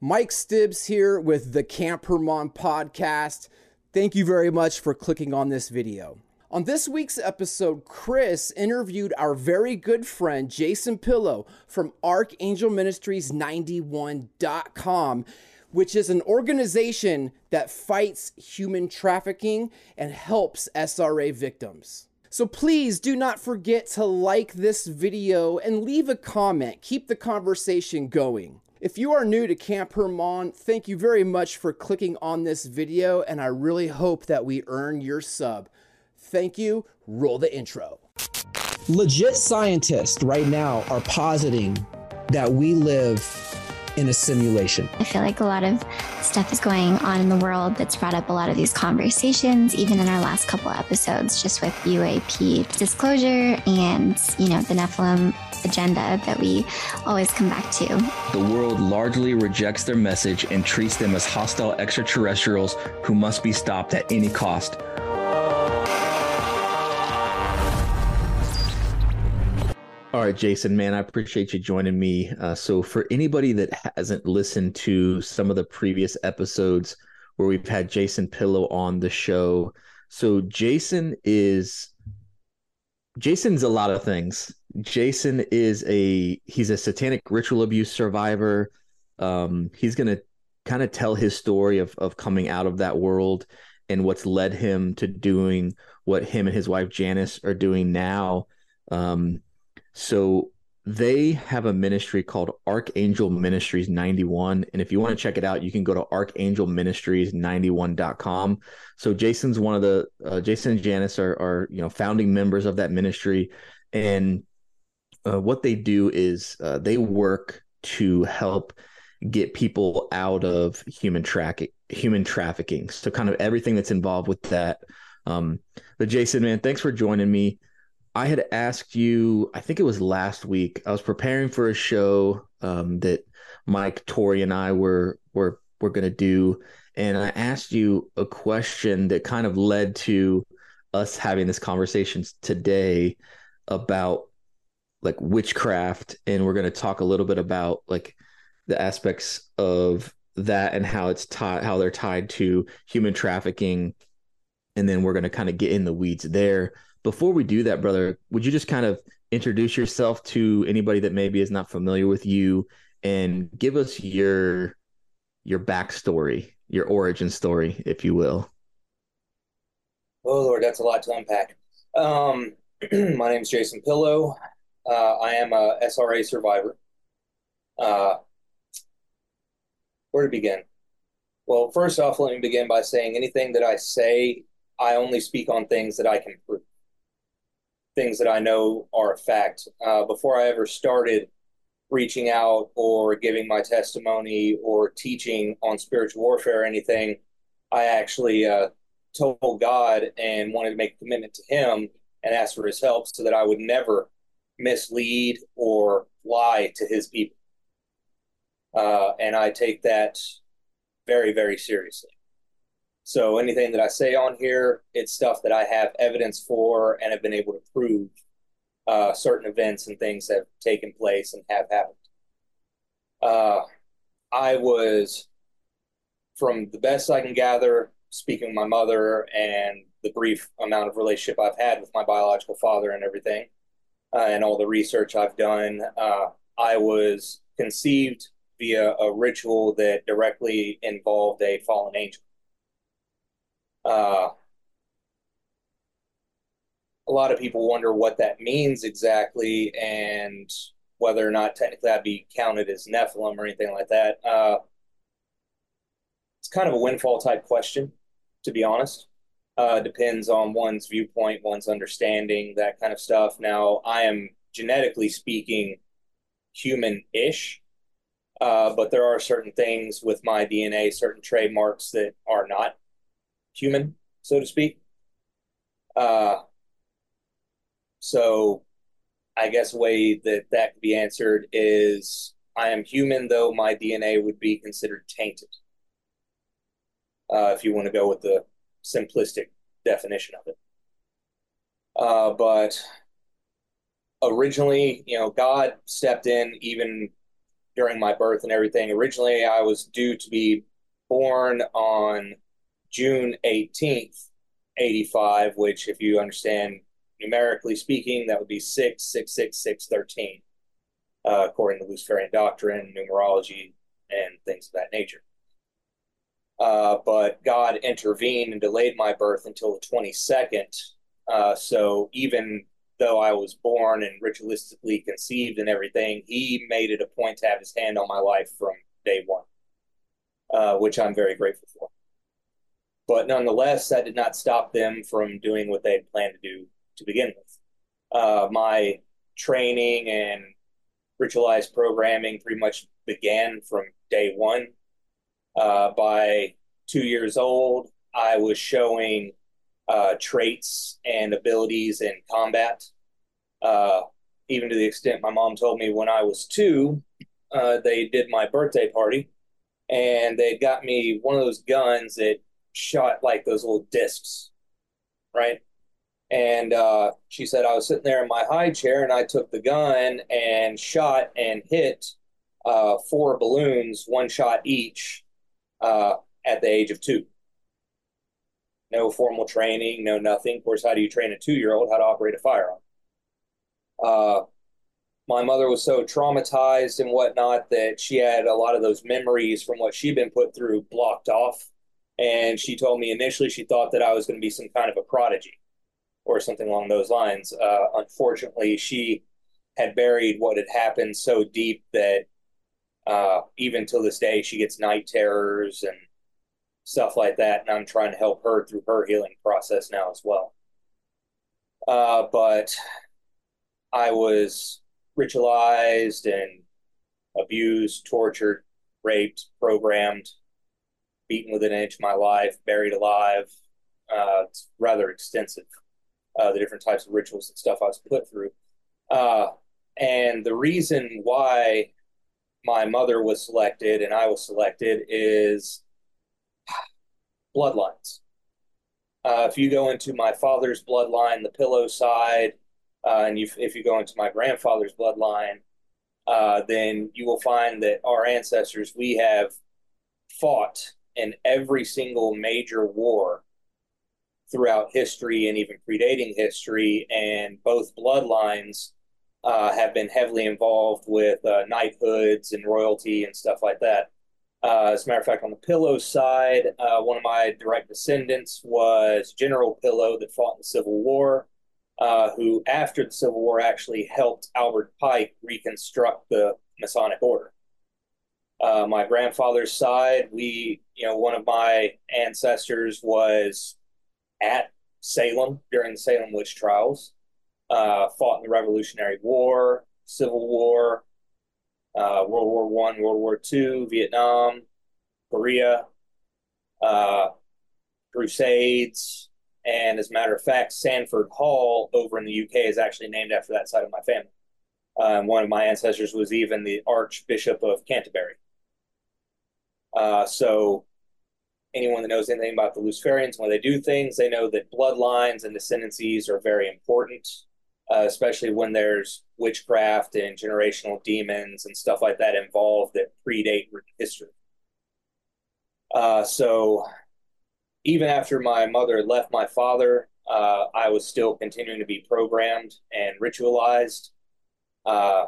Mike Stibs here with the Camp Hermon podcast. Thank you very much for clicking on this video. On this week's episode, Chris interviewed our very good friend Jason Pillow from Archangel Ministries 91.com, which is an organization that fights human trafficking and helps SRA victims. So please do not forget to like this video and leave a comment. Keep the conversation going. If you are new to Camp Hermon, thank you very much for clicking on this video, and I really hope that we earn your sub. Thank you. Roll the intro. Legit scientists right now are positing that we live in a simulation. I feel like a lot of stuff is going on in the world that's brought up a lot of these conversations, even in our last couple episodes, just with UAP disclosure and, you know, the Nephilim agenda that we always come back to. The world largely rejects their message and treats them as hostile extraterrestrials who must be stopped at any cost. All right, Jason, man, I appreciate you joining me. Uh, so, for anybody that hasn't listened to some of the previous episodes where we've had Jason Pillow on the show, so Jason is Jason's a lot of things. Jason is a he's a satanic ritual abuse survivor. Um, he's gonna kind of tell his story of of coming out of that world and what's led him to doing what him and his wife Janice are doing now. Um, so they have a ministry called Archangel Ministries 91. And if you want to check it out, you can go to archangelministries91.com. So Jason's one of the, uh, Jason and Janice are, are, you know, founding members of that ministry. And uh, what they do is uh, they work to help get people out of human track human trafficking. So kind of everything that's involved with that. Um, but Jason, man, thanks for joining me. I had asked you, I think it was last week. I was preparing for a show um, that Mike, Tori, and I were were were going to do, and I asked you a question that kind of led to us having this conversation today about like witchcraft, and we're going to talk a little bit about like the aspects of that and how it's tied, how they're tied to human trafficking, and then we're going to kind of get in the weeds there before we do that, brother, would you just kind of introduce yourself to anybody that maybe is not familiar with you and give us your your backstory, your origin story, if you will? Oh Lord, that's a lot to unpack. Um, my name is Jason Pillow. Uh, I am a SRA survivor. Uh, where to begin? Well, first off, let me begin by saying anything that I say, I only speak on things that I can prove things that I know are a fact. Uh, before I ever started reaching out or giving my testimony or teaching on spiritual warfare or anything, I actually uh, told God and wanted to make a commitment to Him and ask for His help so that I would never mislead or lie to His people. Uh, and I take that very, very seriously. So anything that I say on here, it's stuff that I have evidence for and have been able to prove uh, certain events and things have taken place and have happened. Uh, I was, from the best I can gather, speaking with my mother and the brief amount of relationship I've had with my biological father and everything, uh, and all the research I've done, uh, I was conceived via a ritual that directly involved a fallen angel. Uh, a lot of people wonder what that means exactly and whether or not technically that'd be counted as Nephilim or anything like that. Uh, it's kind of a windfall type question, to be honest. Uh, depends on one's viewpoint, one's understanding, that kind of stuff. Now, I am genetically speaking human ish, uh, but there are certain things with my DNA, certain trademarks that are not human, so to speak. Uh, so I guess way that that could be answered is I am human, though my DNA would be considered tainted. Uh, if you want to go with the simplistic definition of it. Uh, but originally, you know, God stepped in even during my birth and everything. Originally, I was due to be born on June 18th, 85, which, if you understand numerically speaking, that would be 6, 6, 6, 6, 13, uh, according to Luciferian doctrine, numerology, and things of that nature. Uh, but God intervened and delayed my birth until the 22nd. Uh, so even though I was born and ritualistically conceived and everything, he made it a point to have his hand on my life from day one, uh, which I'm very grateful for. But nonetheless, that did not stop them from doing what they had planned to do to begin with. Uh, my training and ritualized programming pretty much began from day one. Uh, by two years old, I was showing uh, traits and abilities in combat. Uh, even to the extent my mom told me when I was two, uh, they did my birthday party and they got me one of those guns that shot like those little discs, right? And uh, she said I was sitting there in my high chair and I took the gun and shot and hit uh, four balloons, one shot each, uh, at the age of two no formal training, no nothing. Of course, how do you train a two year old how to operate a firearm? Uh, my mother was so traumatized and whatnot that she had a lot of those memories from what she'd been put through blocked off. And she told me initially she thought that I was going to be some kind of a prodigy or something along those lines. Uh, unfortunately, she had buried what had happened so deep that uh, even till this day, she gets night terrors and stuff like that. And I'm trying to help her through her healing process now as well. Uh, but I was ritualized and abused, tortured, raped, programmed, beaten within an inch of my life, buried alive. Uh, it's rather extensive, uh, the different types of rituals and stuff I was put through. Uh, and the reason why my mother was selected and I was selected is bloodlines. Uh, if you go into my father's bloodline, the pillow side, uh, and you, if you go into my grandfather's bloodline, uh, then you will find that our ancestors, we have fought in every single major war throughout history and even predating history, and both bloodlines uh, have been heavily involved with uh, knighthoods and royalty and stuff like that. Uh, as a matter of fact, on the Pillow side, uh, one of my direct descendants was General Pillow that fought in the Civil War, uh, who, after the Civil War, actually helped Albert Pike reconstruct the Masonic Order. Uh, my grandfather's side, we, you know, one of my ancestors was at Salem during the Salem witch trials, uh, fought in the Revolutionary War, Civil War, uh, World War One, World War Two, Vietnam, Korea, uh, Crusades, and as a matter of fact, Sandford Hall over in the UK is actually named after that side of my family. Um, one of my ancestors was even the Archbishop of Canterbury. Uh, so, anyone that knows anything about the Luciferians, when they do things, they know that bloodlines and descendancies are very important uh, especially when there's witchcraft and generational demons and stuff like that involved that predate history. Uh, so even after my mother left my father, uh, I was still continuing to be programmed and ritualized. Uh,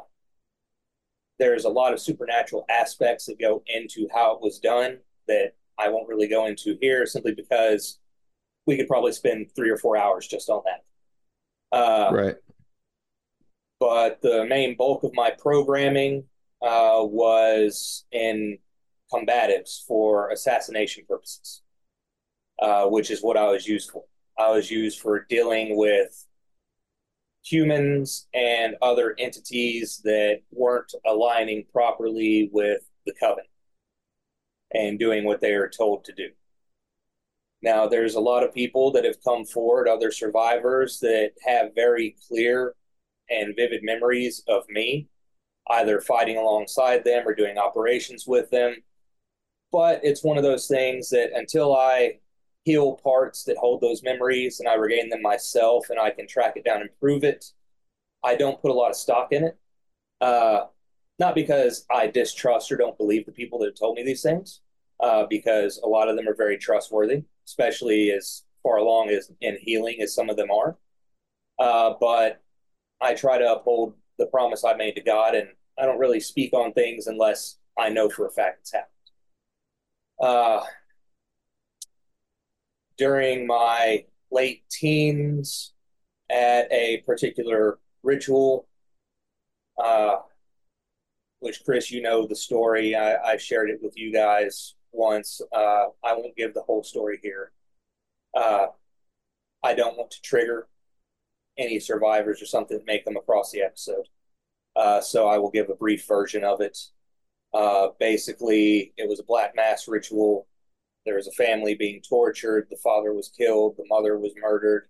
there's a lot of supernatural aspects that go into how it was done that I won't really go into here simply because we could probably spend three or four hours just on that. Uh, right but the main bulk of my programming uh, was in combatives for assassination purposes, uh, which is what I was used for. I was used for dealing with humans and other entities that weren't aligning properly with the covenant and doing what they are told to do. Now, there's a lot of people that have come forward, other survivors that have very clear and vivid memories of me, either fighting alongside them or doing operations with them. But it's one of those things that until I heal parts that hold those memories and I regain them myself and I can track it down and prove it, I don't put a lot of stock in it. Uh, not because I distrust or don't believe the people that have told me these things, uh, because a lot of them are very trustworthy, especially as far along as in healing as some of them are. Uh, but I try to uphold the promise I made to God, and I don't really speak on things unless I know for a fact it's happened. Uh, during my late teens, at a particular ritual, uh, which Chris, you know the story. I, I shared it with you guys once. Uh, I won't give the whole story here. Uh, I don't want to trigger any survivors or something that may come across the episode. Uh, so I will give a brief version of it. Uh, basically, it was a black mass ritual. There was a family being tortured. The father was killed. The mother was murdered.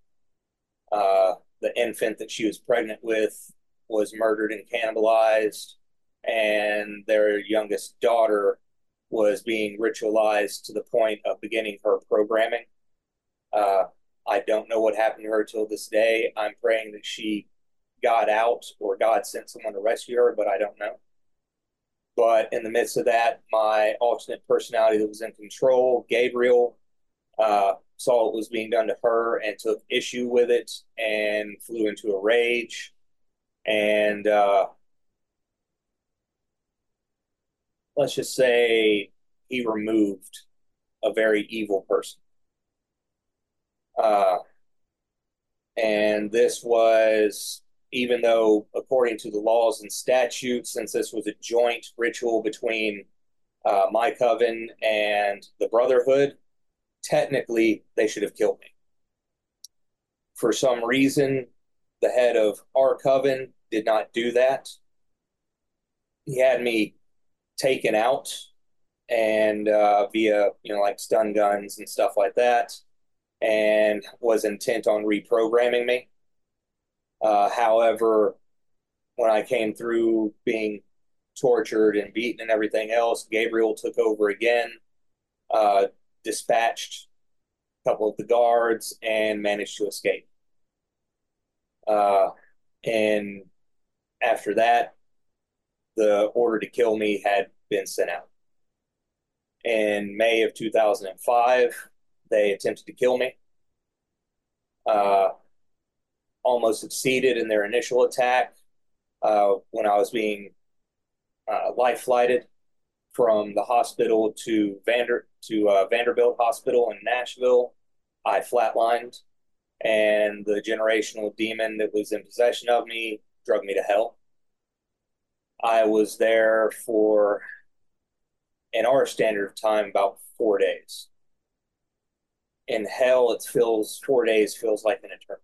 Uh, the infant that she was pregnant with was murdered and cannibalized. And their youngest daughter was being ritualized to the point of beginning her programming. Uh, I don't know what happened to her till this day. I'm praying that she got out or God sent someone to rescue her, but I don't know. But in the midst of that, my alternate personality that was in control, Gabriel, uh, saw what was being done to her and took issue with it and flew into a rage. And uh, let's just say he removed a very evil person. Uh, and this was, even though according to the laws and statutes, since this was a joint ritual between uh, my coven and the Brotherhood, technically they should have killed me. For some reason, the head of our coven did not do that. He had me taken out and uh, via, you know, like stun guns and stuff like that and was intent on reprogramming me. Uh, however, when I came through being tortured and beaten and everything else, Gabriel took over again, uh, dispatched a couple of the guards, and managed to escape. Uh, and after that, the order to kill me had been sent out. In May of 2005, they attempted to kill me. Uh, almost succeeded in their initial attack uh, when I was being uh, life flighted from the hospital to Vander to uh, Vanderbilt Hospital in Nashville. I flatlined, and the generational demon that was in possession of me drug me to hell. I was there for, in our standard of time, about four days in hell it feels four days feels like an eternity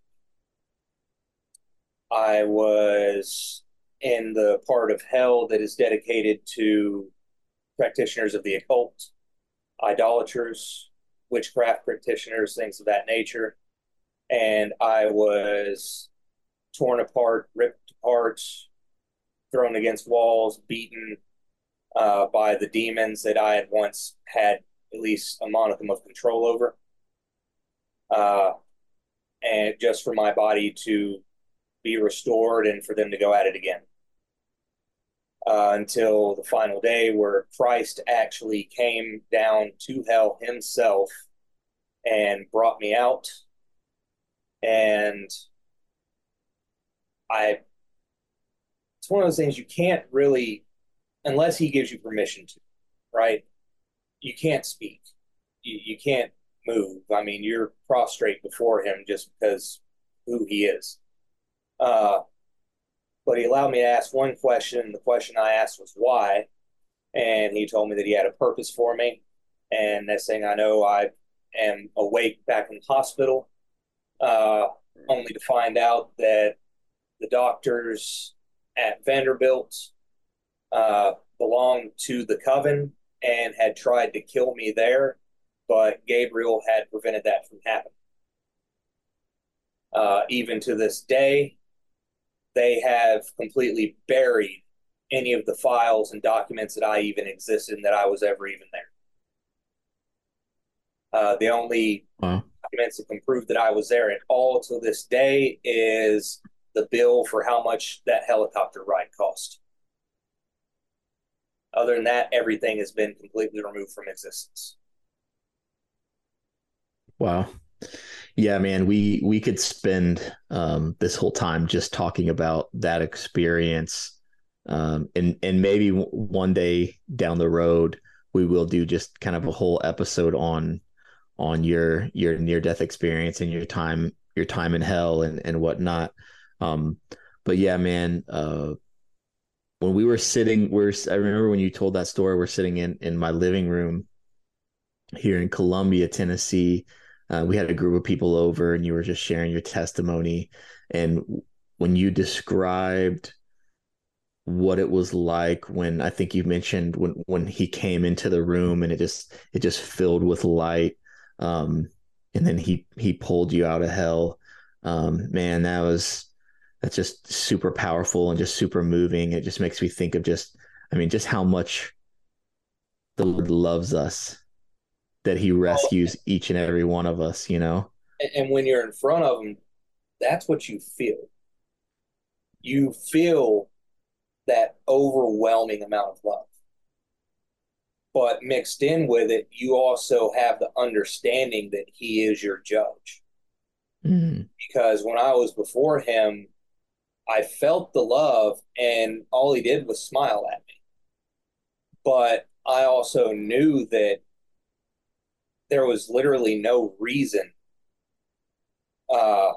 i was in the part of hell that is dedicated to practitioners of the occult idolaters witchcraft practitioners things of that nature. And i was torn apart ripped apart thrown against walls beaten uh, by the demons that i had once had at least a modicum of control over. Uh, and just for my body to be restored and for them to go at it again. Uh, until the final day where Christ actually came down to hell himself and brought me out. And I, it's one of those things you can't really, unless he gives you permission to, right? You can't speak. You, you can't move. I mean, you're prostrate before him just because who he is. Uh, but he allowed me to ask one question. The question I asked was why, and he told me that he had a purpose for me. And next thing I know, I am awake back in the hospital, uh, only to find out that the doctors at Vanderbilt uh, belonged to the coven and had tried to kill me there but Gabriel had prevented that from happening. Uh, even to this day, they have completely buried any of the files and documents that I even existed and that I was ever even there. Uh, the only wow. documents that can prove that I was there at all to this day is the bill for how much that helicopter ride cost. Other than that, everything has been completely removed from existence. Wow. Yeah, man, we we could spend um, this whole time just talking about that experience, um, and and maybe one day down the road we will do just kind of a whole episode on on your your near death experience and your time your time in hell and and whatnot. Um, but yeah, man, uh, when we were sitting, we're I remember when you told that story. We're sitting in in my living room here in Columbia, Tennessee. Uh, we had a group of people over, and you were just sharing your testimony. And when you described what it was like when I think you mentioned when when he came into the room and it just it just filled with light um and then he he pulled you out of hell. Um man that was that's just super powerful and just super moving. It just makes me think of just I mean just how much the Lord loves us that he rescues each and every one of us you know and when you're in front of him that's what you feel you feel that overwhelming amount of love. But mixed in with it, you also have the understanding that he is your judge. Mm-hmm. Because when I was before him, I felt the love, and all he did was smile at me. But I also knew that there was literally no reason uh,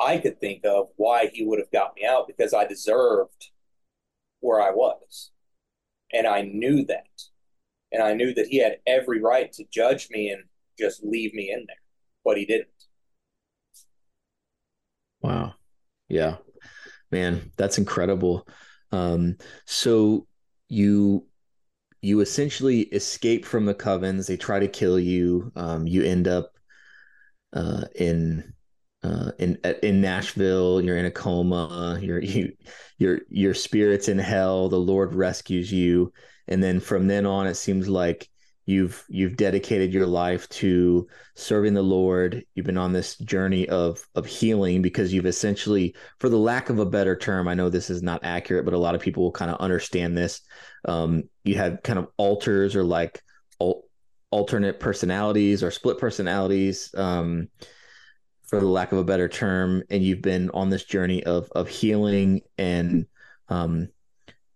I could think of why he would have got me out because I deserved where I was. And I knew that. And I knew that he had every right to judge me and just leave me in there, but he didn't. Wow. Yeah. Man, that's incredible. Um, so you you essentially escape from the covens. They try to kill you. Um, you end up uh, in uh, in in Nashville, you're in a coma, you're you your your spirit's in hell, the Lord rescues you, and then from then on, it seems like you've you've dedicated your life to serving the Lord. You've been on this journey of of healing because you've essentially, for the lack of a better term, I know this is not accurate, but a lot of people will kind of understand this. Um, you had kind of alters or like al- alternate personalities or split personalities. Um, for the lack of a better term, and you've been on this journey of of healing and um,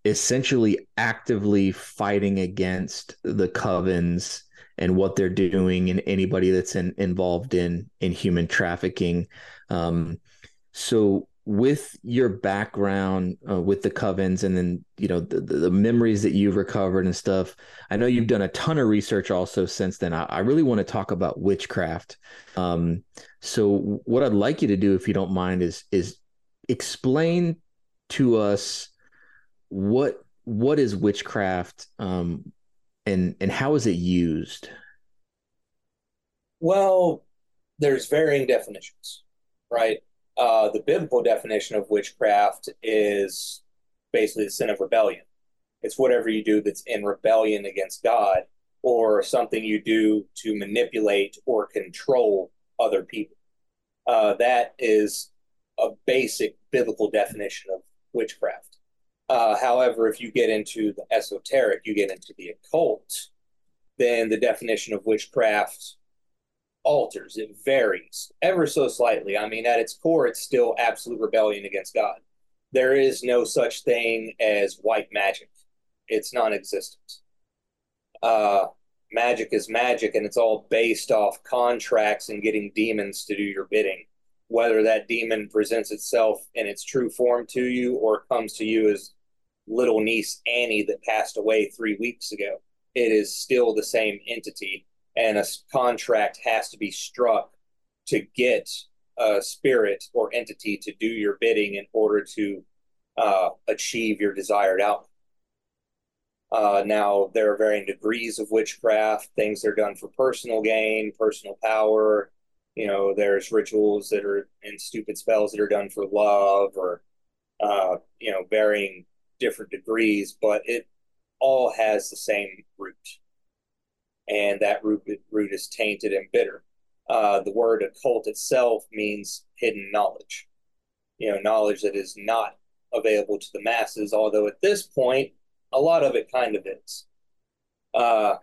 essentially actively fighting against the covens and what they're doing and anybody that's in, involved in in human trafficking. Um, so with your background uh, with the covens and then you know the, the, memories that you've recovered and stuff i know you've done a ton of research also since then i, I really want to talk about witchcraft um, so what i'd like you to do if you don't mind is is explain to us what what is witchcraft um, and and how is it used well there's varying definitions right uh, the biblical definition of witchcraft is basically the sin of rebellion. It's whatever you do that's in rebellion against God or something you do to manipulate or control other people. Uh, that is a basic biblical definition of witchcraft. Uh, however, if you get into the esoteric, you get into the occult, then the definition of witchcraft alters, it varies ever so slightly. I mean, at its core, it's still absolute rebellion against God. There is no such thing as white magic, it's non existent. Uh, magic is magic, and it's all based off contracts and getting demons to do your bidding. Whether that demon presents itself in its true form to you or comes to you as little niece Annie that passed away three weeks ago, it is still the same entity and a contract has to be struck to get a spirit or entity to do your bidding in order to uh, achieve your desired outcome. Uh, now, there are varying degrees of witchcraft, things that are done for personal gain, personal power. You know, there's rituals that are and stupid spells that are done for love or, uh, you know, varying different degrees, but it all has the same root and that root, root is tainted and bitter. Uh, the word occult itself means hidden knowledge, you know, knowledge that is not available to the masses. Although at this point, a lot of it kind of is. Uh,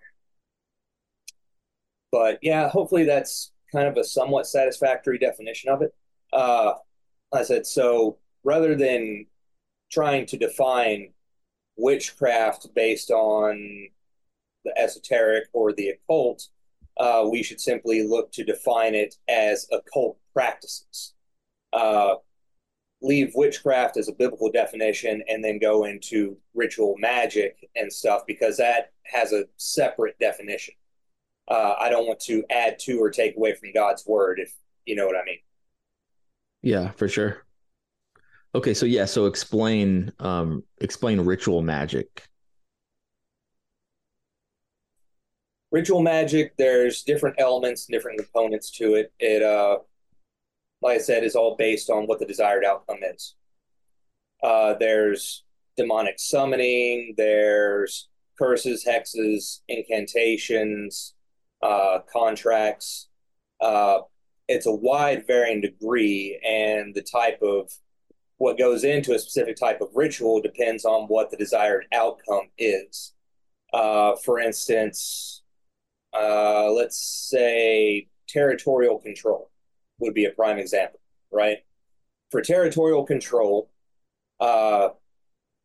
but yeah, hopefully that's kind of a somewhat satisfactory definition of it. Uh, I said so. Rather than trying to define witchcraft based on the esoteric or the occult, uh, we should simply look to define it as occult practices. Uh, leave witchcraft as a biblical definition and then go into ritual magic and stuff because that has a separate definition. Uh, I don't want to add to or take away from God's word, if you know what I mean. Yeah, for sure. Okay, so yeah, so explain um explain ritual magic. Ritual magic, there's different elements, different components to it. It uh like I said, is all based on what the desired outcome is. Uh, there's demonic summoning, there's curses, hexes, incantations, uh, contracts. Uh, it's a wide varying degree, and the type of what goes into a specific type of ritual depends on what the desired outcome is. Uh, for instance, uh, let's say territorial control would be a prime example, right? For territorial control, uh,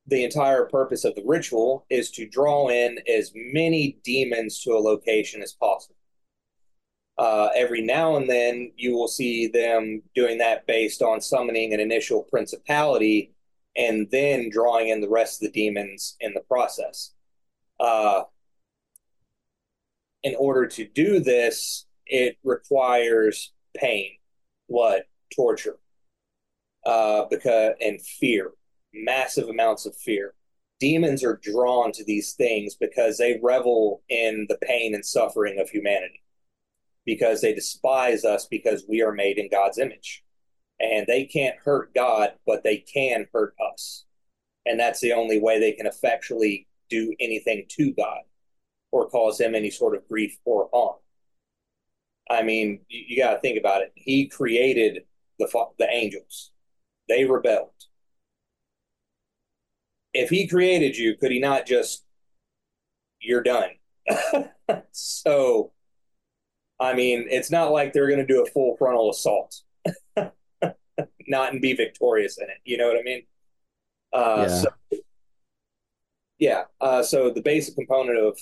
the entire purpose of the ritual is to draw in as many demons to a location as possible. Uh, every now and then, you will see them doing that based on summoning an initial principality and then drawing in the rest of the demons in the process. Uh, in order to do this, it requires pain blood, torture, uh, because and fear, massive amounts of fear. Demons are drawn to these things because they revel in the pain and suffering of humanity, because they despise us because we are made in God's image, and they can't hurt God, but they can hurt us, and that's the only way they can effectually do anything to God or cause him any sort of grief or harm. I mean, you, you got to think about it. He created the the angels. They rebelled. If he created you, could he not just you're done? so, I mean, it's not like they're going to do a full frontal assault, not and be victorious in it. You know what I mean? Uh, yeah. So, yeah. Uh, so the basic component of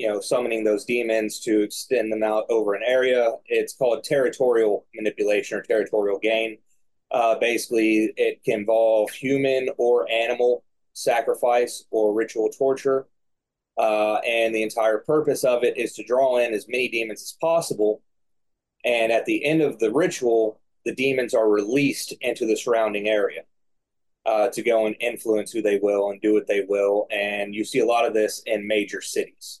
you know, summoning those demons to extend them out over an area. It's called territorial manipulation or territorial gain. Uh, basically, it can involve human or animal sacrifice or ritual torture. Uh, and the entire purpose of it is to draw in as many demons as possible. And at the end of the ritual, the demons are released into the surrounding area uh, to go and influence who they will and do what they will. And you see a lot of this in major cities.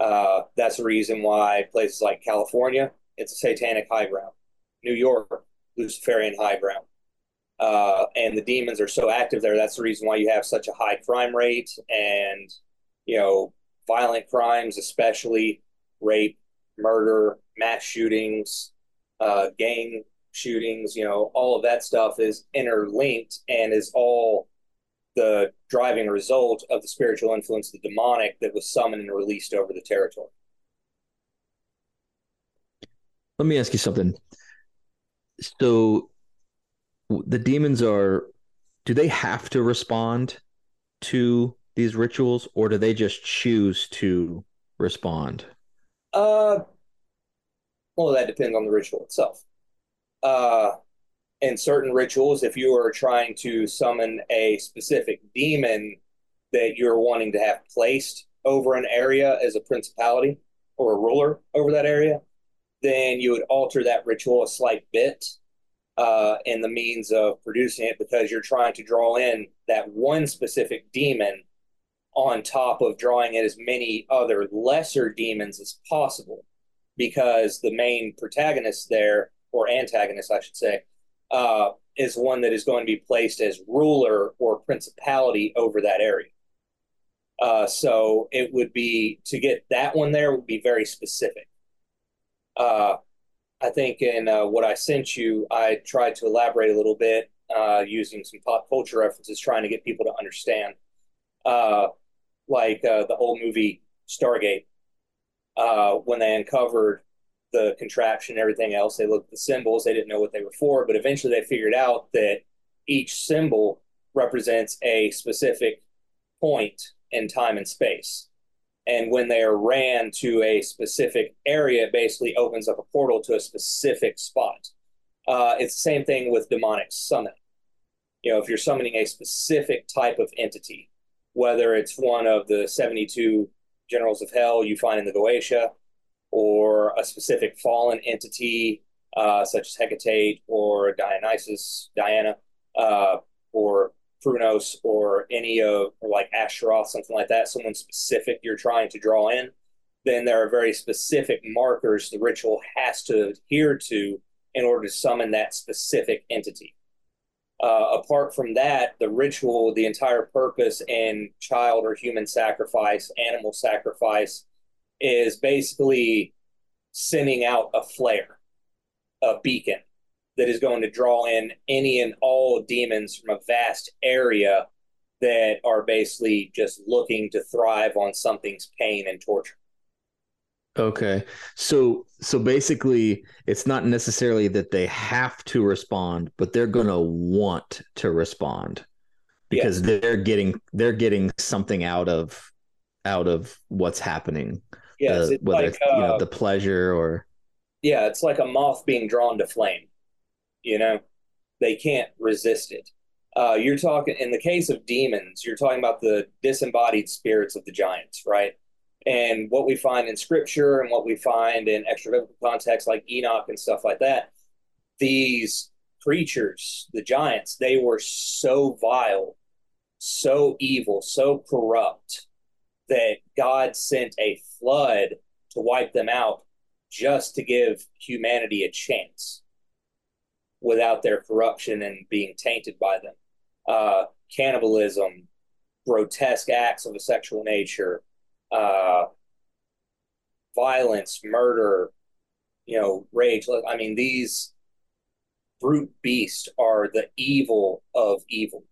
Uh, that's the reason why places like California, it's a satanic high ground. New York, Luciferian high ground. Uh, and the demons are so active there. That's the reason why you have such a high crime rate and, you know, violent crimes, especially rape, murder, mass shootings, uh, gang shootings, you know, all of that stuff is interlinked and is all the driving result of the spiritual influence, the demonic that was summoned and released over the territory. Let me ask you something. So the demons are do they have to respond to these rituals or do they just choose to respond? Uh well that depends on the ritual itself. Uh in certain rituals, if you are trying to summon a specific demon that you're wanting to have placed over an area as a principality or a ruler over that area, then you would alter that ritual a slight bit uh, in the means of producing it because you're trying to draw in that one specific demon on top of drawing in as many other lesser demons as possible because the main protagonist there or antagonist i should say uh, is one that is going to be placed as ruler or principality over that area. Uh, so it would be to get that one there would be very specific. Uh, I think in uh, what I sent you, I tried to elaborate a little bit uh, using some pop culture references, trying to get people to understand. uh, like uh, the old movie Stargate, uh, when they uncovered the contraption and everything else, they looked at the symbols. They didn't know what they were for, but eventually they figured out that each symbol represents a specific point in time and space. And when they are ran to a specific area, it basically opens up a portal to a specific spot. Uh, it's the same thing with demonic summoning. You know, if you're summoning a specific type of entity, whether it's one of the 72 generals of hell you find in the Goetia, or a specific fallen entity uh, such as Hecate or Dionysus, Diana, uh, or Prunos, or any of or like Ashtaroth, something like that, someone specific you're trying to draw in, then there are very specific markers the ritual has to adhere to in order to summon that specific entity. Uh, apart from that, the ritual, the entire purpose in child or human sacrifice, animal sacrifice, is basically sending out a flare, a beacon that is going to draw in any and all demons from a vast area that are basically just looking to thrive on something's pain and torture. Okay. So so basically it's not necessarily that they have to respond, but they're going to want to respond because yes. they're getting they're getting something out of out of what's happening. Yes, uh, whether like, it's you know uh, the pleasure or Yeah, it's like a moth being drawn to flame. You know, they can't resist it. Uh, you're talking in the case of demons, you're talking about the disembodied spirits of the giants, right? And what we find in scripture and what we find in extra biblical contexts like Enoch and stuff like that, these creatures, the giants, they were so vile, so evil, so corrupt that God sent a flood to wipe them out just to give humanity a chance without their corruption and being tainted by them. Uh, cannibalism, grotesque acts of a sexual nature, uh, violence, murder, you know, rage. I mean, these brute beasts are the evil of evil,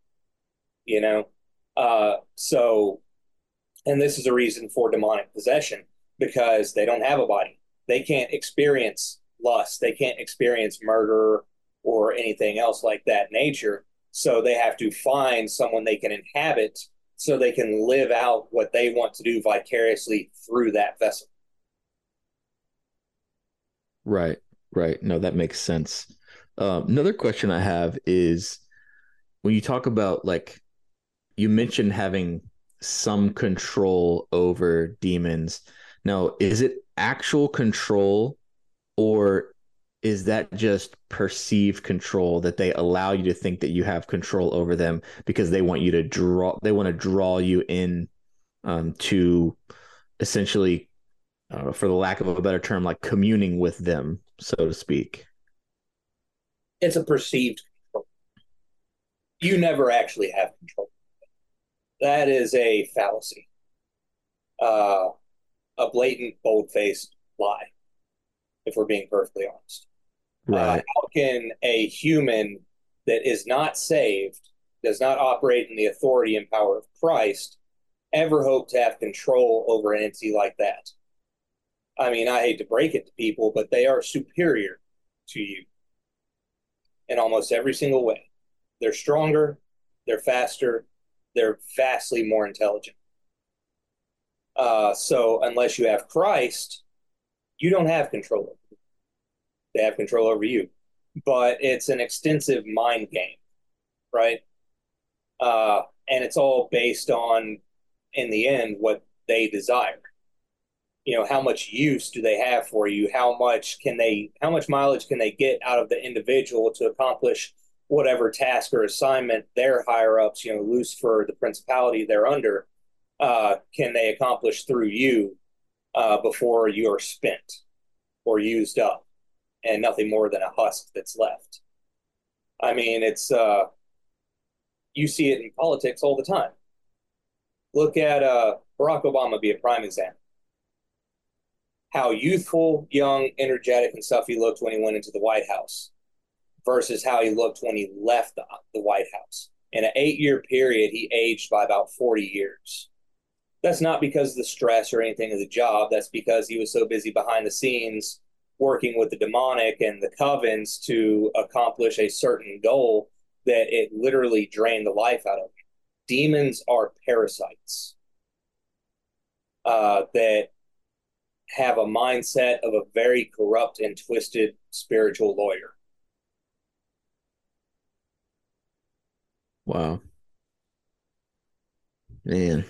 you know? Uh, so, and this is a reason for demonic possession because they don't have a body. They can't experience lust, they can't experience murder or anything else like that nature. So they have to find someone they can inhabit so they can live out what they want to do vicariously through that vessel. Right, right. No, that makes sense. Um, another question I have is when you talk about like you mentioned having some control over demons. Now, is it actual control or is that just perceived control that they allow you to think that you have control over them because they want you to draw they want to draw you in um, to essentially uh, for the lack of a better term like communing with them so to speak. It's a perceived control. You never actually have control. That is a fallacy. Uh, a blatant bold-faced lie if we're being perfectly honest Right. Uh, how can a human that is not saved, does not operate in the authority and power of Christ, ever hope to have control over an entity like that? I mean, I hate to break it to people, but they are superior to you in almost every single way. They're stronger, they're faster, they're vastly more intelligent. Uh, so, unless you have Christ, you don't have control they have control over you. But it's an extensive mind game, right? Uh, and it's all based on, in the end, what they desire. You know, how much use do they have for you? How much can they, how much mileage can they get out of the individual to accomplish whatever task or assignment their higher ups, you know, Lucifer, the principality they're under, uh, can they accomplish through you uh, before you are spent or used up? And nothing more than a husk that's left. I mean, it's uh, you see it in politics all the time. Look at uh, Barack Obama be a prime example. How youthful, young, energetic, and stuff he looked when he went into the White House versus how he looked when he left the, the White House. In an eight year period, he aged by about 40 years. That's not because of the stress or anything of the job. That's because he was so busy behind the scenes working with the demonic and the covens to accomplish a certain goal that it literally drained the life out of him. Demons are parasites uh, that have a mindset of a very corrupt and twisted spiritual lawyer. Wow. Man.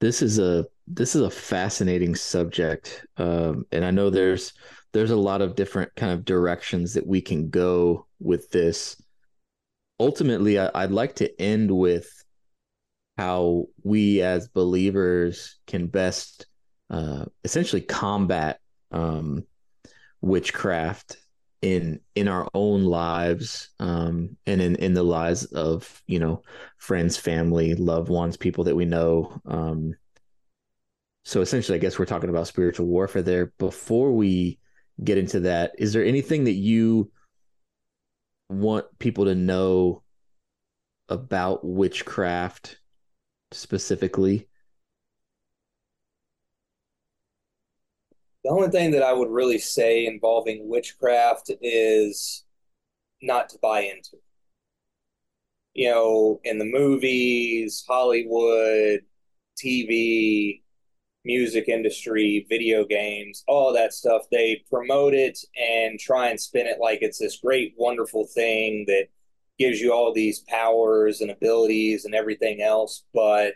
This is a this is a fascinating subject. Um, and I know there's there's a lot of different kind of directions that we can go with this. Ultimately, I, I'd like to end with how we as believers can best uh, essentially combat um, witchcraft in in our own lives um, and in in the lives of you know friends family loved ones people that we know um, so essentially i guess we're talking about spiritual warfare there before we get into that is there anything that you want people to know about witchcraft specifically The only thing that I would really say involving witchcraft is not to buy into. You know, in the movies, Hollywood, TV, music industry, video games, all that stuff, they promote it and try and spin it like it's this great, wonderful thing that gives you all these powers and abilities and everything else. But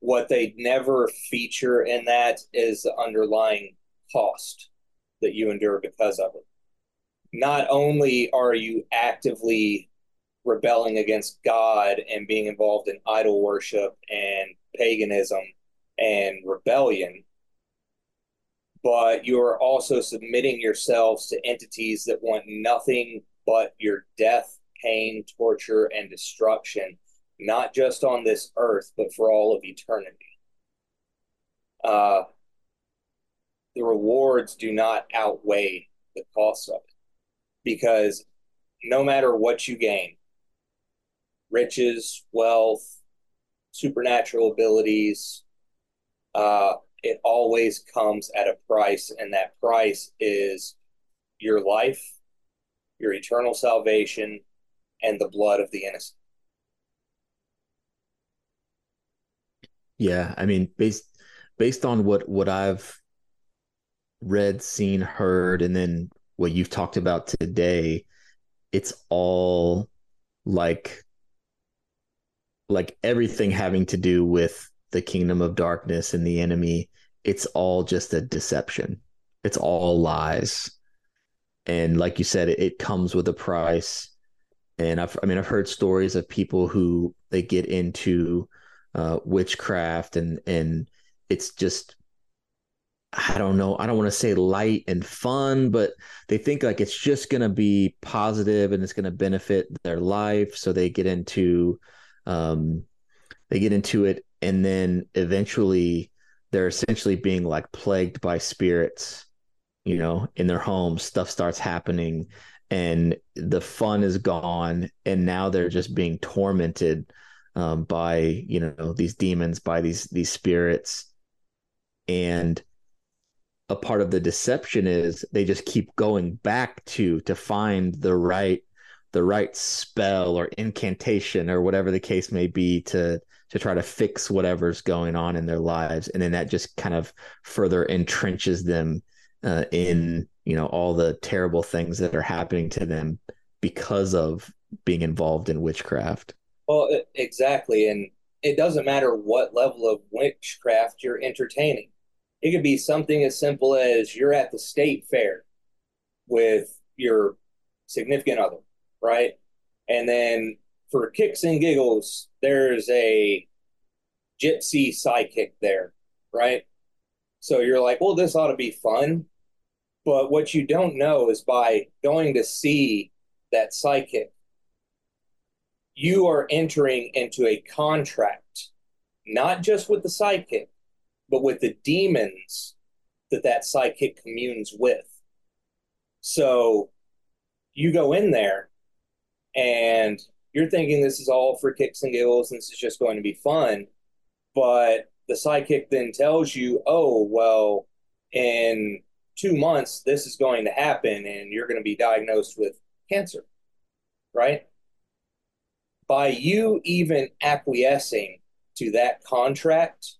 what they never feature in that is the underlying cost that you endure because of it. Not only are you actively rebelling against God and being involved in idol worship and paganism and rebellion, but you are also submitting yourselves to entities that want nothing but your death, pain, torture, and destruction not just on this earth, but for all of eternity. Uh, the rewards do not outweigh the costs of it because no matter what you gain riches, wealth, supernatural abilities uh, it always comes at a price, and that price is your life, your eternal salvation, and the blood of the innocent. Yeah, I mean, based based on what what I've read, seen, heard, and then what you've talked about today, it's all like like everything having to do with the kingdom of darkness and the enemy. It's all just a deception. It's all lies. And like you said, it, it comes with a price. And I've, I mean, I've heard stories of people who they get into uh, witchcraft and and it's just I don't know. I don't want to say light and fun, but they think like it's just going to be positive and it's going to benefit their life. So they get into, um, they get into it, and then eventually they're essentially being like plagued by spirits, you know, in their homes. Stuff starts happening, and the fun is gone, and now they're just being tormented um, by you know these demons, by these these spirits, and a part of the deception is they just keep going back to to find the right the right spell or incantation or whatever the case may be to to try to fix whatever's going on in their lives and then that just kind of further entrenches them uh, in you know all the terrible things that are happening to them because of being involved in witchcraft well, exactly. And it doesn't matter what level of witchcraft you're entertaining. It could be something as simple as you're at the state fair with your significant other, right? And then for kicks and giggles, there's a gypsy psychic there, right? So you're like, well, this ought to be fun. But what you don't know is by going to see that psychic you are entering into a contract, not just with the psychic, but with the demons that that psychic communes with. So you go in there and you're thinking this is all for kicks and giggles and this is just going to be fun. But the psychic then tells you, oh, well, in two months, this is going to happen and you're going to be diagnosed with cancer, right? By you even acquiescing to that contract,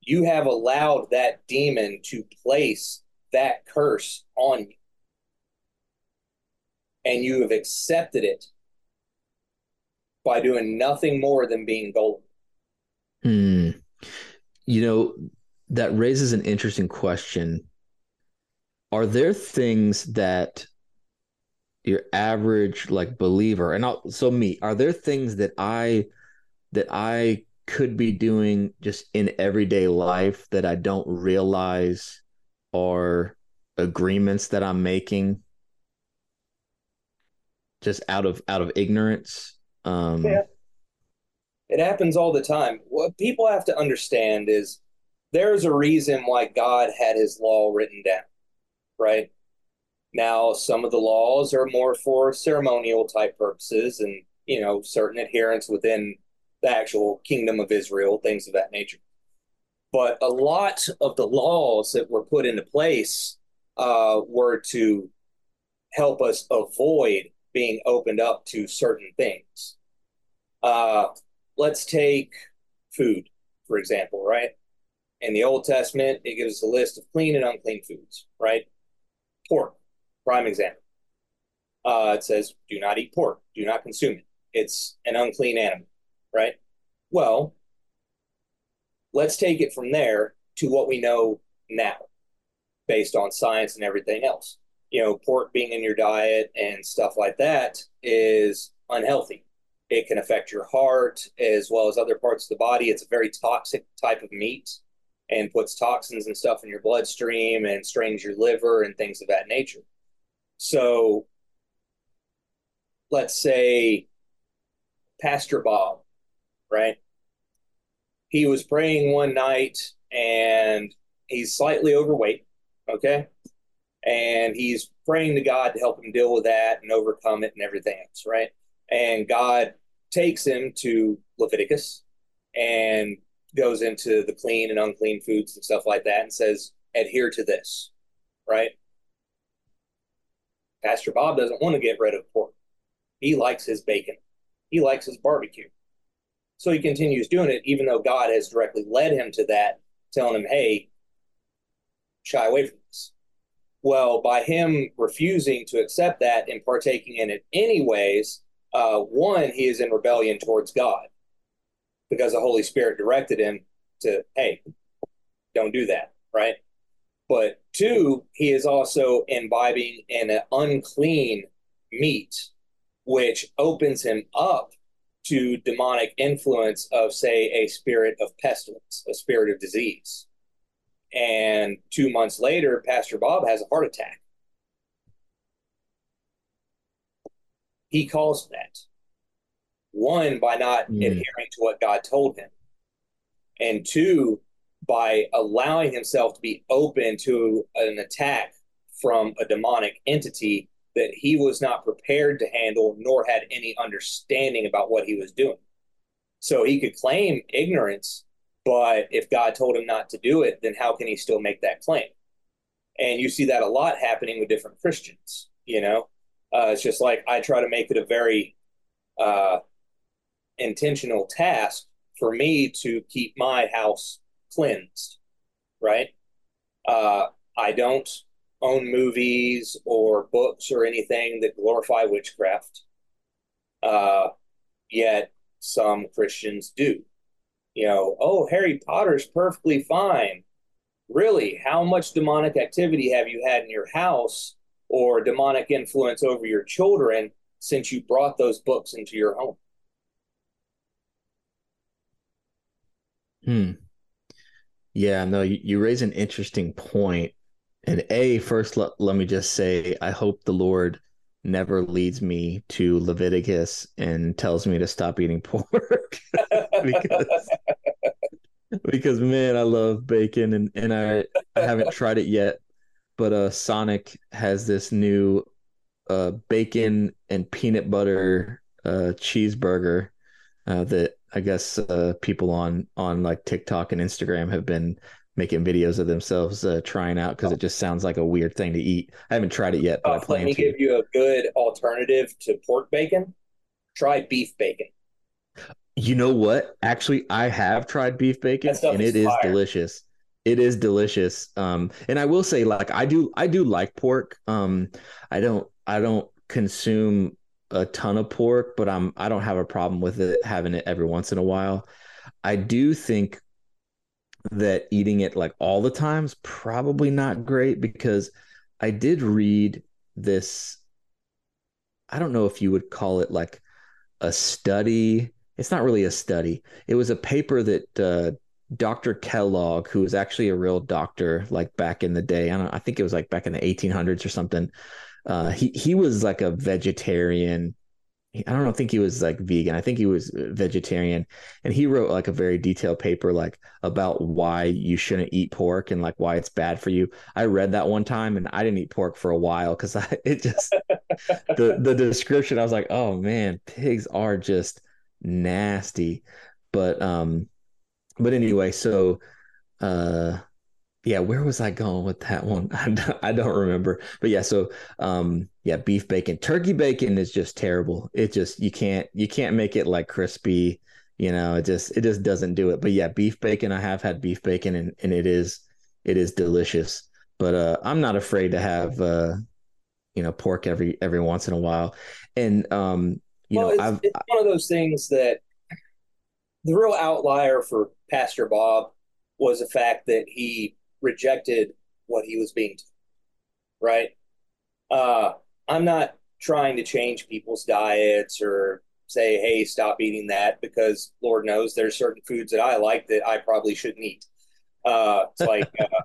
you have allowed that demon to place that curse on you. And you have accepted it by doing nothing more than being golden. Hmm. You know, that raises an interesting question. Are there things that your average like believer and I'll, so me, are there things that I that I could be doing just in everyday life that I don't realize are agreements that I'm making just out of out of ignorance. Um yeah. It happens all the time. What people have to understand is there's a reason why God had his law written down, right? Now, some of the laws are more for ceremonial type purposes and, you know, certain adherence within the actual kingdom of Israel, things of that nature. But a lot of the laws that were put into place uh, were to help us avoid being opened up to certain things. Uh, let's take food, for example, right? In the Old Testament, it gives us a list of clean and unclean foods, right? Pork, prime example. Uh, it says, do not eat pork, do not consume it. It's an unclean animal right? Well, let's take it from there to what we know now based on science and everything else. You know, pork being in your diet and stuff like that is unhealthy. It can affect your heart as well as other parts of the body. It's a very toxic type of meat and puts toxins and stuff in your bloodstream and strains your liver and things of that nature. So let's say Pastor Bob right? He was praying one night and he's slightly overweight, okay? And he's praying to God to help him deal with that and overcome it and everything else, right? And God takes him to Leviticus and goes into the clean and unclean foods and stuff like that and says, adhere to this, right? Pastor Bob doesn't want to get rid of pork. He likes his bacon. He likes his barbecue. So he continues doing it, even though God has directly led him to that, telling him, hey, shy away from this. Well, by him refusing to accept that and partaking in it anyways, uh, one, he is in rebellion towards God because the Holy Spirit directed him to, hey, don't do that, right? But two, he is also imbibing in an unclean meat, which opens him up to demonic influence of, say, a spirit of pestilence, a spirit of disease. And two months later, Pastor Bob has a heart attack. He caused that. One, by not mm. adhering to what God told him. And two, by allowing himself to be open to an attack from a demonic entity that he was not prepared to handle nor had any understanding about what he was doing. So he could claim ignorance, but if God told him not to do it, then how can he still make that claim? And you see that a lot happening with different Christians. You know, uh, it's just like I try to make it a very uh, intentional task for me to keep my house cleansed, right? Uh, I don't own movies or books or anything that glorify witchcraft. Uh, yet some Christians do. You know, oh, Harry Potter's perfectly fine. Really, how much demonic activity have you had in your house or demonic influence over your children since you brought those books into your home? Hmm. Yeah, no, you, you raise an interesting point. and A, first, let, let me just say, I hope the Lord never leads me to Leviticus and tells me to stop eating pork. Because because man, I love bacon and and I I haven't tried it yet, but uh Sonic has this new uh bacon and peanut butter uh, cheeseburger uh, that I guess uh, people on on like TikTok and Instagram have been making videos of themselves uh, trying out because it just sounds like a weird thing to eat. I haven't tried it yet, but I Uh, plan let me to. give you a good alternative to pork bacon. Try beef bacon. You know what? Actually, I have tried beef bacon and it is fire. delicious. It is delicious. Um, and I will say, like, I do, I do like pork. Um, I don't, I don't consume a ton of pork, but I'm, I don't have a problem with it having it every once in a while. I do think that eating it like all the time is probably not great because I did read this. I don't know if you would call it like a study. It's not really a study. It was a paper that uh, Dr. Kellogg, who was actually a real doctor, like back in the day. I don't. I think it was like back in the 1800s or something. Uh, he he was like a vegetarian. I don't think he was like vegan. I think he was vegetarian, and he wrote like a very detailed paper like about why you shouldn't eat pork and like why it's bad for you. I read that one time, and I didn't eat pork for a while because I it just the the description. I was like, oh man, pigs are just nasty. But um, but anyway, so uh, yeah, where was I going with that one? I don't, I don't remember. But yeah, so um yeah, beef bacon. Turkey bacon is just terrible. It just you can't you can't make it like crispy, you know, it just it just doesn't do it. But yeah, beef bacon, I have had beef bacon and, and it is it is delicious. But uh I'm not afraid to have uh you know pork every every once in a while. And um you well, know, it's, I've it's one of those things that the real outlier for Pastor Bob was the fact that he rejected what he was being told, right? Uh, I'm not trying to change people's diets or say, hey, stop eating that because Lord knows there's certain foods that I like that I probably shouldn't eat. Uh, it's like, uh,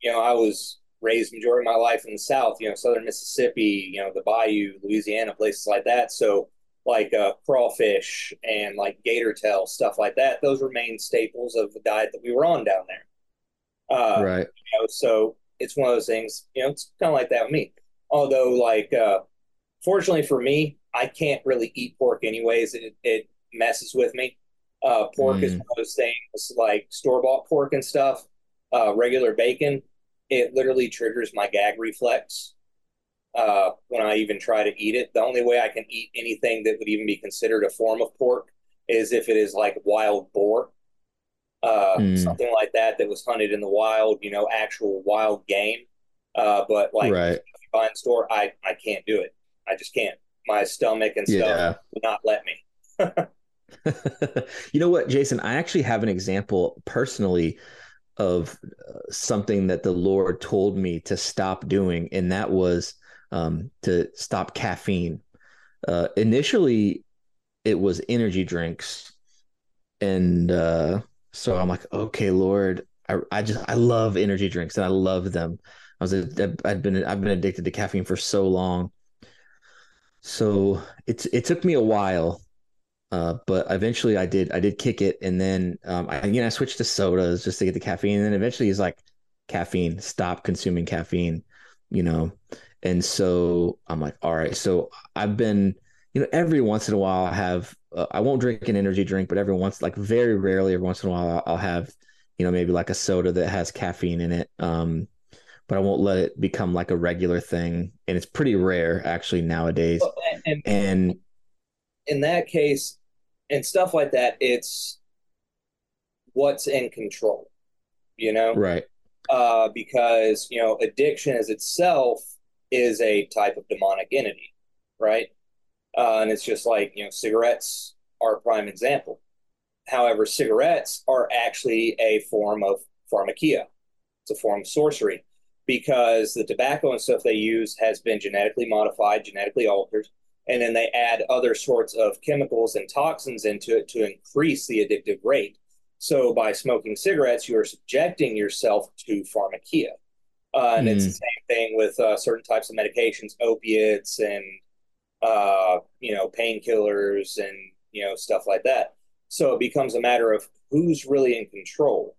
you know, I was raised majority of my life in the South, you know, Southern Mississippi, you know, the Bayou, Louisiana, places like that. So, like uh, crawfish and like gator tail, stuff like that. Those were main staples of the diet that we were on down there. Uh, right. You know, so it's one of those things. You know, it's kind of like that with me. Although, like, uh, fortunately for me, I can't really eat pork anyways. It, it messes with me. Uh, pork is Mm. one of those things like store bought pork and stuff. Uh, regular bacon, it literally triggers my gag reflex uh, when I even try to eat it. The only way I can eat anything that would even be considered a form of pork is if it is like wild boar, uh, Mm. something like that that was hunted in the wild, you know, actual wild game. Uh, but like right. if you buy in store, I I can't do it. I just can't. My stomach and stuff Yeah. would not let me. you know what, Jason? I actually have an example personally of uh, something that the Lord told me to stop doing, and that was um, to stop caffeine. Uh, initially, it was energy drinks, and uh, so I'm like, okay, Lord, I, I just I love energy drinks, and I love them. I was I'd been I've been addicted to caffeine for so long, so it's it took me a while uh, but eventually I did I did kick it. And then um, I know I switched to sodas just to get the caffeine. And then eventually he's like caffeine stop consuming caffeine you know? And so I'm like all right. So I've been you know every once in a while I have uh, I won't drink an energy drink but every once like very rarely every once in a while I'll, I'll have you know maybe like a soda that has caffeine in it um but I won't let it become like a regular thing and it's pretty rare actually nowadays Well, and, and and in that case, and stuff like that, it's what's in control, you know? right uh, because you know addiction as itself is a type of demonic entity, right? Uh, and it's just like you know cigarettes are a prime example. However, cigarettes are actually a form of pharmakeia. It's a form of sorcery because the tobacco and stuff they use has been genetically modified, genetically altered, and then they add other sorts of chemicals and toxins into it to increase the addictive rate. So by smoking cigarettes, you are subjecting yourself to pharmakeia. Uh, and it's the same thing with uh, certain types of medications, opiates and uh, you know painkillers and you know stuff like that. So it becomes a matter of who's really in control.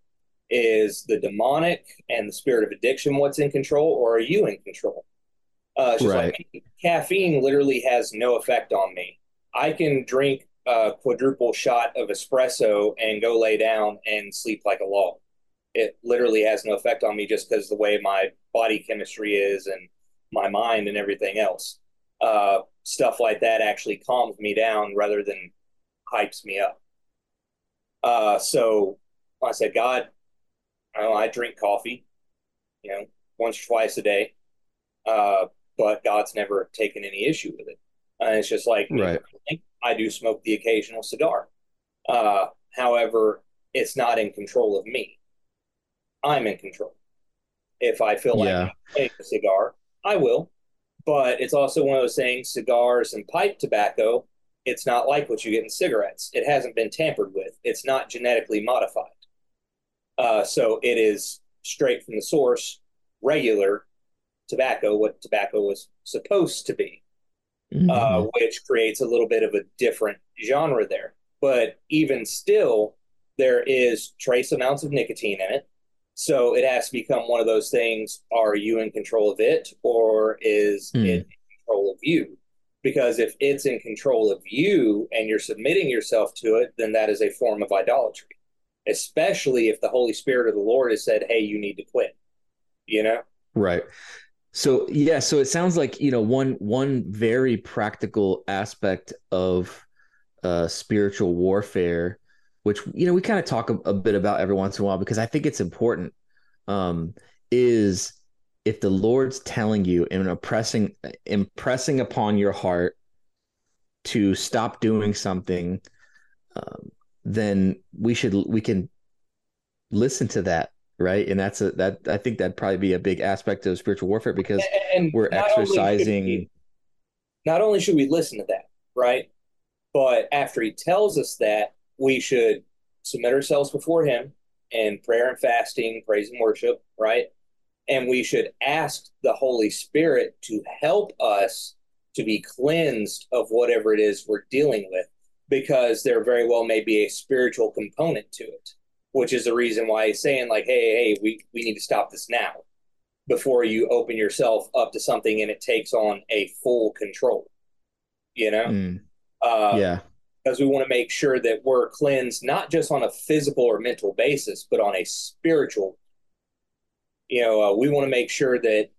Is the demonic and the spirit of addiction what's in control, or are you in control? Uh, just Right. like caffeine literally has no effect on me. I can drink a quadruple shot of espresso and go lay down and sleep like a log. It literally has no effect on me just because the way my body chemistry is and my mind and everything else. Uh, stuff like that actually calms me down rather than hypes me up. Uh, so I said, God, I, know, I drink coffee, you know, once or twice a day, uh, but God's never taken any issue with it. And it's just like, right. I do smoke the occasional cigar. Uh, however, it's not in control of me. I'm in control. If I feel like yeah. take a cigar, I will. But it's also one of those things cigars and pipe tobacco, it's not like what you get in cigarettes. It hasn't been tampered with, it's not genetically modified. Uh, so it is straight from the source, regular tobacco, what tobacco was supposed to be, mm-hmm. uh, which creates a little bit of a different genre there. But even still, there is trace amounts of nicotine in it. So it has to become one of those things. Are you in control of it or is mm. it in control of you? Because if it's in control of you and you're submitting yourself to it, then that is a form of idolatry, especially if the Holy Spirit of the Lord has said, hey, you need to quit, you know? Right. So yeah, so it sounds like you know one one very practical aspect of uh, spiritual warfare which you know we kind of talk a, a, bit about every once in a while because I think it's important. Um, is if the Lord's telling you and impressing impressing upon your heart to stop doing something, um, then we should we can listen to that right and that's a that i think that'd probably be a big aspect of spiritual warfare because and we're not exercising only we, not only should we listen to that right but after he tells us that we should submit ourselves before Him in prayer and fasting, praise and worship, right? And we should ask the Holy Spirit to help us to be cleansed of whatever it is we're dealing with, because there very well may be a spiritual component to it, which is the reason why he's saying, like, hey, hey, we, we need to stop this now before you open yourself up to something and it takes on a full control. You know? Mm. Uh, yeah because we want to make sure that we're cleansed not just on a physical or mental basis, but on a spiritual. You know, uh, we want to make sure that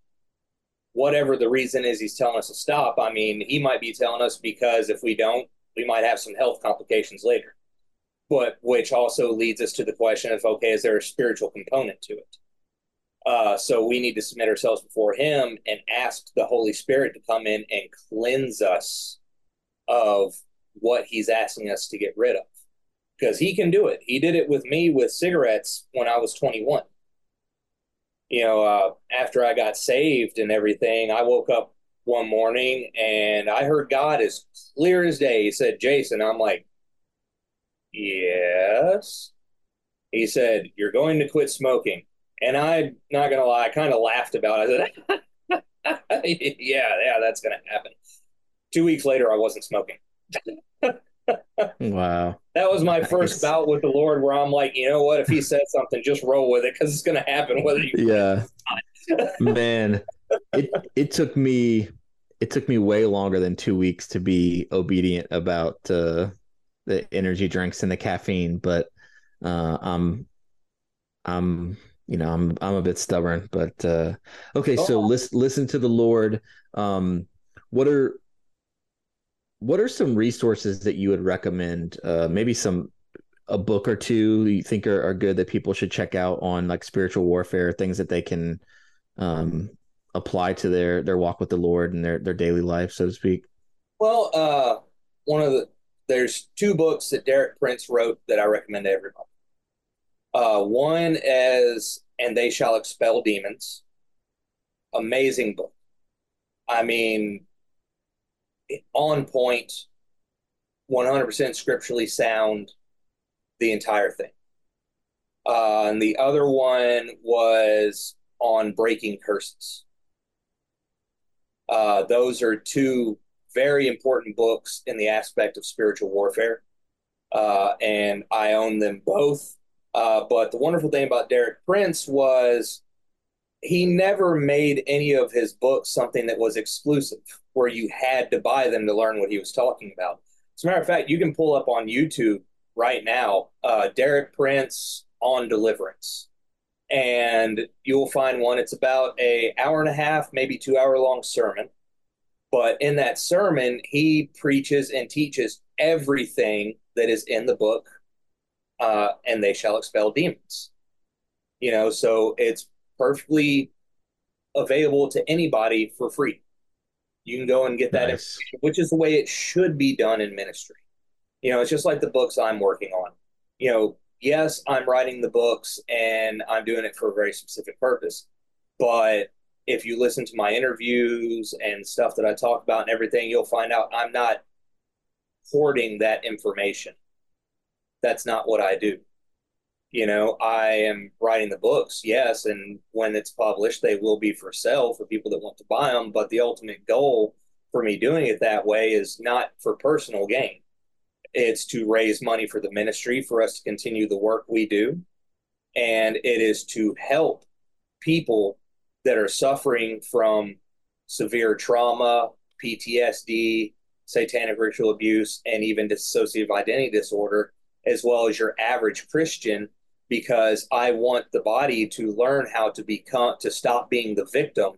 whatever the reason is he's telling us to stop, I mean, he might be telling us because if we don't, we might have some health complications later. But which also leads us to the question of okay, is there a spiritual component to it? Uh, so we need to submit ourselves before him and ask the Holy Spirit to come in and cleanse us of what he's asking us to get rid of because he can do it. He did it with me with cigarettes when I was 21. You know, uh, after I got saved and everything, I woke up one morning and I heard God as clear as day. He said, Jason, I'm like, yes. He said, You're going to quit smoking. And I'm not going to lie, I kind of laughed about it. I said, Yeah, yeah, that's going to happen. Two weeks later, I wasn't smoking wow. That was my nice. first bout with the Lord where I'm like, you know what? If he says something, just roll with it because it's going to happen whether you. Yeah. Man, it it took me it took me way longer than two weeks to be obedient about uh, the energy drinks and the caffeine, but uh, I'm I'm you know I'm I'm a bit stubborn, but uh, okay. Oh. So listen listen to the Lord. Um, what are what are some resources that you would recommend? Uh, maybe some a book or two you think are, are good that people should check out on like spiritual warfare, things that they can um, apply to their their walk with the Lord and their their daily life, so to speak. Well, uh, one of the there's two books that Derek Prince wrote that I recommend to everybody. Uh, one is "And They Shall Expel Demons." Amazing book. I mean, on point, 100% scripturally sound, the entire thing. Uh, and the other one was on breaking curses. Uh, those are two very important books in the aspect of spiritual warfare. Uh, and I own them both. Uh, but the wonderful thing about Derek Prince was he never made any of his books something that was exclusive where you had to buy them to learn what he was talking about. As a matter of fact, you can pull up on YouTube right now uh, Derek Prince on deliverance, and you'll find one. It's about a hour and a half, maybe two hour long sermon. But in that sermon, he preaches and teaches everything that is in the book, uh, and they shall expel demons. You know, so it's perfectly available to anybody for free. You can go and get that nice. which is the way it should be done in ministry. You know, it's just like the books I'm working on. You know, yes, I'm writing the books and I'm doing it for a very specific purpose. But if you listen to my interviews and stuff that I talk about and everything, you'll find out I'm not hoarding that information. That's not what I do. You know, I am writing the books, yes, and when it's published, they will be for sale for people that want to buy them. But the ultimate goal for me doing it that way is not for personal gain. It's to raise money for the ministry for us to continue the work we do. And it is to help people that are suffering from severe trauma, PTSD, satanic ritual abuse, and even dissociative identity disorder, as well as your average Christian because I want the body to learn how to become to stop being the victim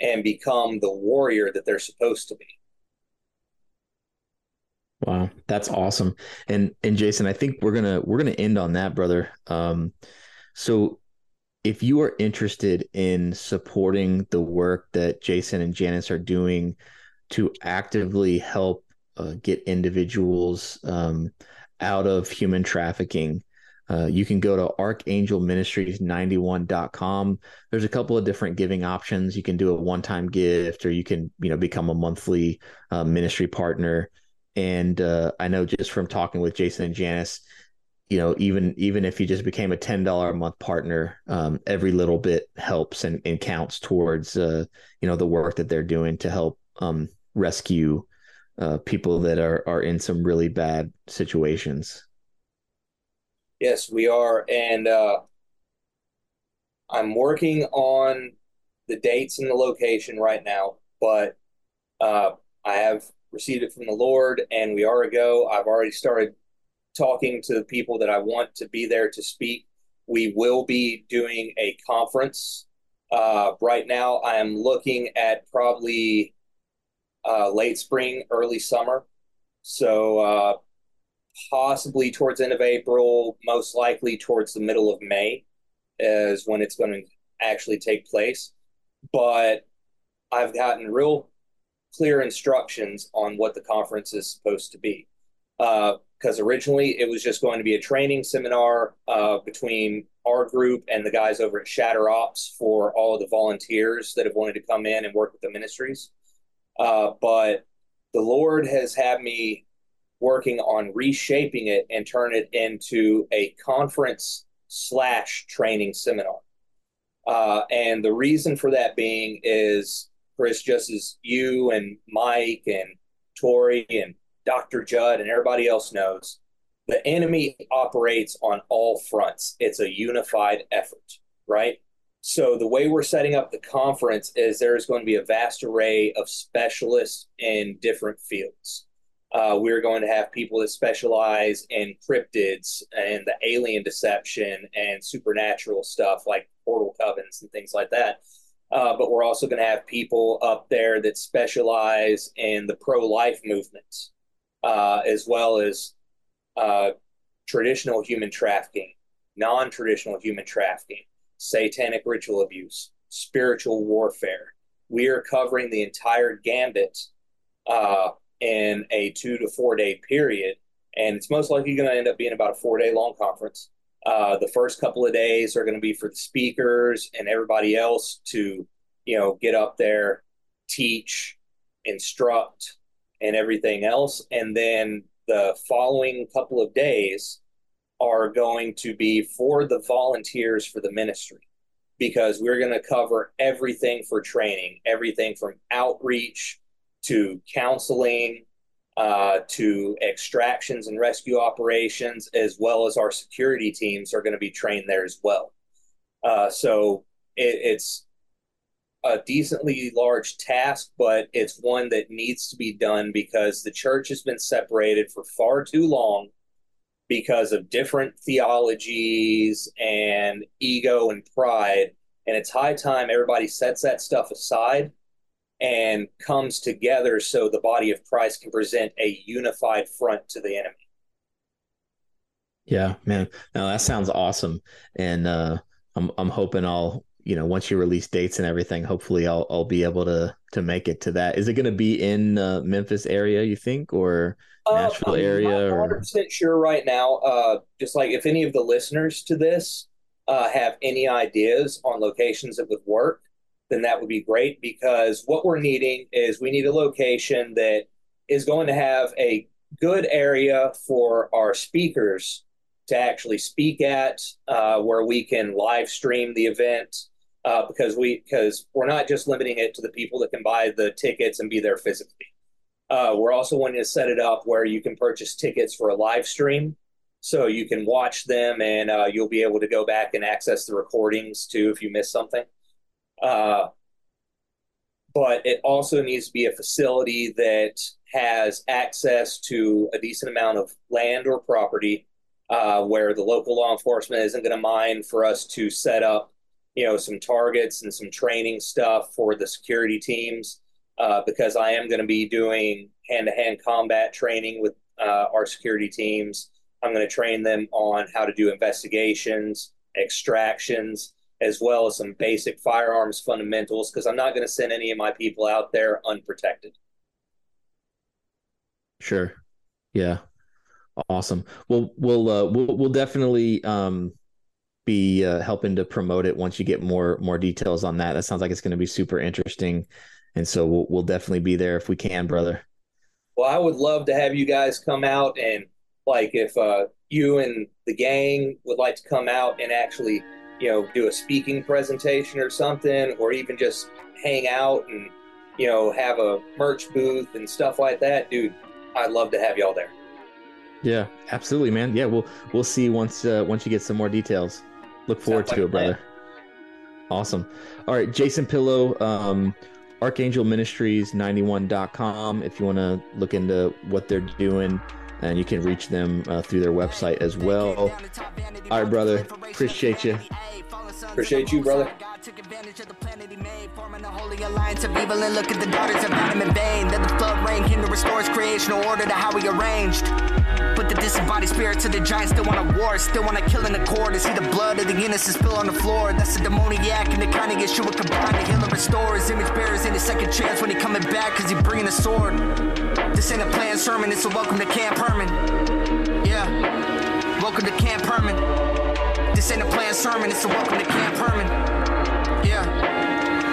and become the warrior that they're supposed to be. Wow, that's awesome. And and Jason, I think we're going to we're going to end on that, brother. Um so if you are interested in supporting the work that Jason and Janice are doing to actively help uh, get individuals um, out of human trafficking, uh, you can go to archangelministries91.com. There's a couple of different giving options. You can do a one-time gift, or you can, you know, become a monthly uh, ministry partner. And uh, I know just from talking with Jason and Janice, you know, even even if you just became a ten dollar a month partner, um, every little bit helps and, and counts towards, uh, you know, the work that they're doing to help um, rescue uh, people that are are in some really bad situations. Yes, we are. And uh, I'm working on the dates and the location right now, but uh, I have received it from the Lord and we are a go. I've already started talking to the people that I want to be there to speak. We will be doing a conference. Uh, right now, I am looking at probably uh, late spring, early summer. So uh, possibly towards end of April, most likely towards the middle of May is when it's going to actually take place. But I've gotten real clear instructions on what the conference is supposed to be. Because uh, originally it was just going to be a training seminar uh, between our group and the guys over at Shatter Ops for all of the volunteers that have wanted to come in and work with the ministries. Uh, but the Lord has had me working on reshaping it and turn it into a conference slash training seminar. Uh, and the reason for that being is, Chris, just as you and Mike and Tori and Dr. Judd and everybody else knows, the enemy operates on all fronts. It's a unified effort, right? So the way we're setting up the conference is there is going to be a vast array of specialists in different fields. Uh, we're going to have people that specialize in cryptids and the alien deception and supernatural stuff like portal covens and things like that. Uh, but we're also going to have people up there that specialize in the pro life movements, uh, as well as uh, traditional human trafficking, non traditional human trafficking, satanic ritual abuse, spiritual warfare. We are covering the entire gambit uh, in a two to four day period. And it's most likely going to end up being about a four day long conference. Uh, the first couple of days are going to be for the speakers and everybody else to, you know, get up there, teach, instruct, and everything else. And then the following couple of days are going to be for the volunteers for the ministry because we're going to cover everything for training, everything from outreach to counseling, uh, to extractions and rescue operations, as well as our security teams are going to be trained there as well. Uh, so it, it's a decently large task, but it's one that needs to be done because the church has been separated for far too long because of different theologies and ego and pride. And it's high time everybody sets that stuff aside and comes together so the body of Christ can present a unified front to the enemy. Yeah, man. Now that sounds awesome. And uh I'm I'm hoping I'll, you know, once you release dates and everything, hopefully I'll I'll be able to to make it to that. Is it going to be in uh, Memphis area, you think, or uh, Nashville uh, area? I'm not 100 percent sure right now. Uh, just like if any of the listeners to this uh, have any ideas on locations that would work, then that would be great because what we're needing is we need a location that is going to have a good area for our speakers to actually speak at, uh, where we can live stream the event. Uh, because we because we're not just limiting it to the people that can buy the tickets and be there physically. Uh, we're also wanting to set it up where you can purchase tickets for a live stream, so you can watch them and uh, you'll be able to go back and access the recordings too if you miss something. Uh, but it also needs to be a facility that has access to a decent amount of land or property uh, where the local law enforcement isn't going to mind for us to set up, you know, some targets and some training stuff for the security teams, uh, because I am going to be doing hand-to-hand combat training with uh, our security teams. I'm going to train them on how to do investigations, extractions, as well as some basic firearms fundamentals, because I'm not going to send any of my people out there unprotected. Sure. Yeah. Awesome. Well, we'll uh, we'll we'll definitely um, be uh, helping to promote it once you get more more details on that. That sounds like it's going to be super interesting, and so we'll we'll definitely be there if we can, brother. Well, I would love to have you guys come out and like if uh, you and the gang would like to come out and actually you know do a speaking presentation or something, or even just hang out and you know have a merch booth and stuff like that, dude. I'd love to have y'all there. Yeah, absolutely, man. Yeah, we'll we'll see once uh, once you get some more details. Look forward Sounds to like it, brother. Awesome. All right, Jason Pillow, um, Archangel Ministries 91.com if you want to look into what they're doing and you can reach them uh, through their website as well. All right, brother. Appreciate you. Appreciate you, brother holy alliance of evil and look at the daughters of Adam in vain. Then the flood rain came to restore his creational order to how he arranged. But the disembodied spirits of the giants still want to war, still want to kill in the core to see the blood of the innocent spill on the floor. That's a demoniac and the kind of Yeshua combined to heal and restore his image bearers in his second chance when he coming back cause he bringing a sword. This ain't a planned sermon, it's a welcome to Camp Hermon. Yeah, welcome to Camp Hermon. This ain't a planned sermon, it's a welcome to Camp Hermon. Yeah.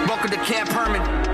Welcome to Camp Hermon.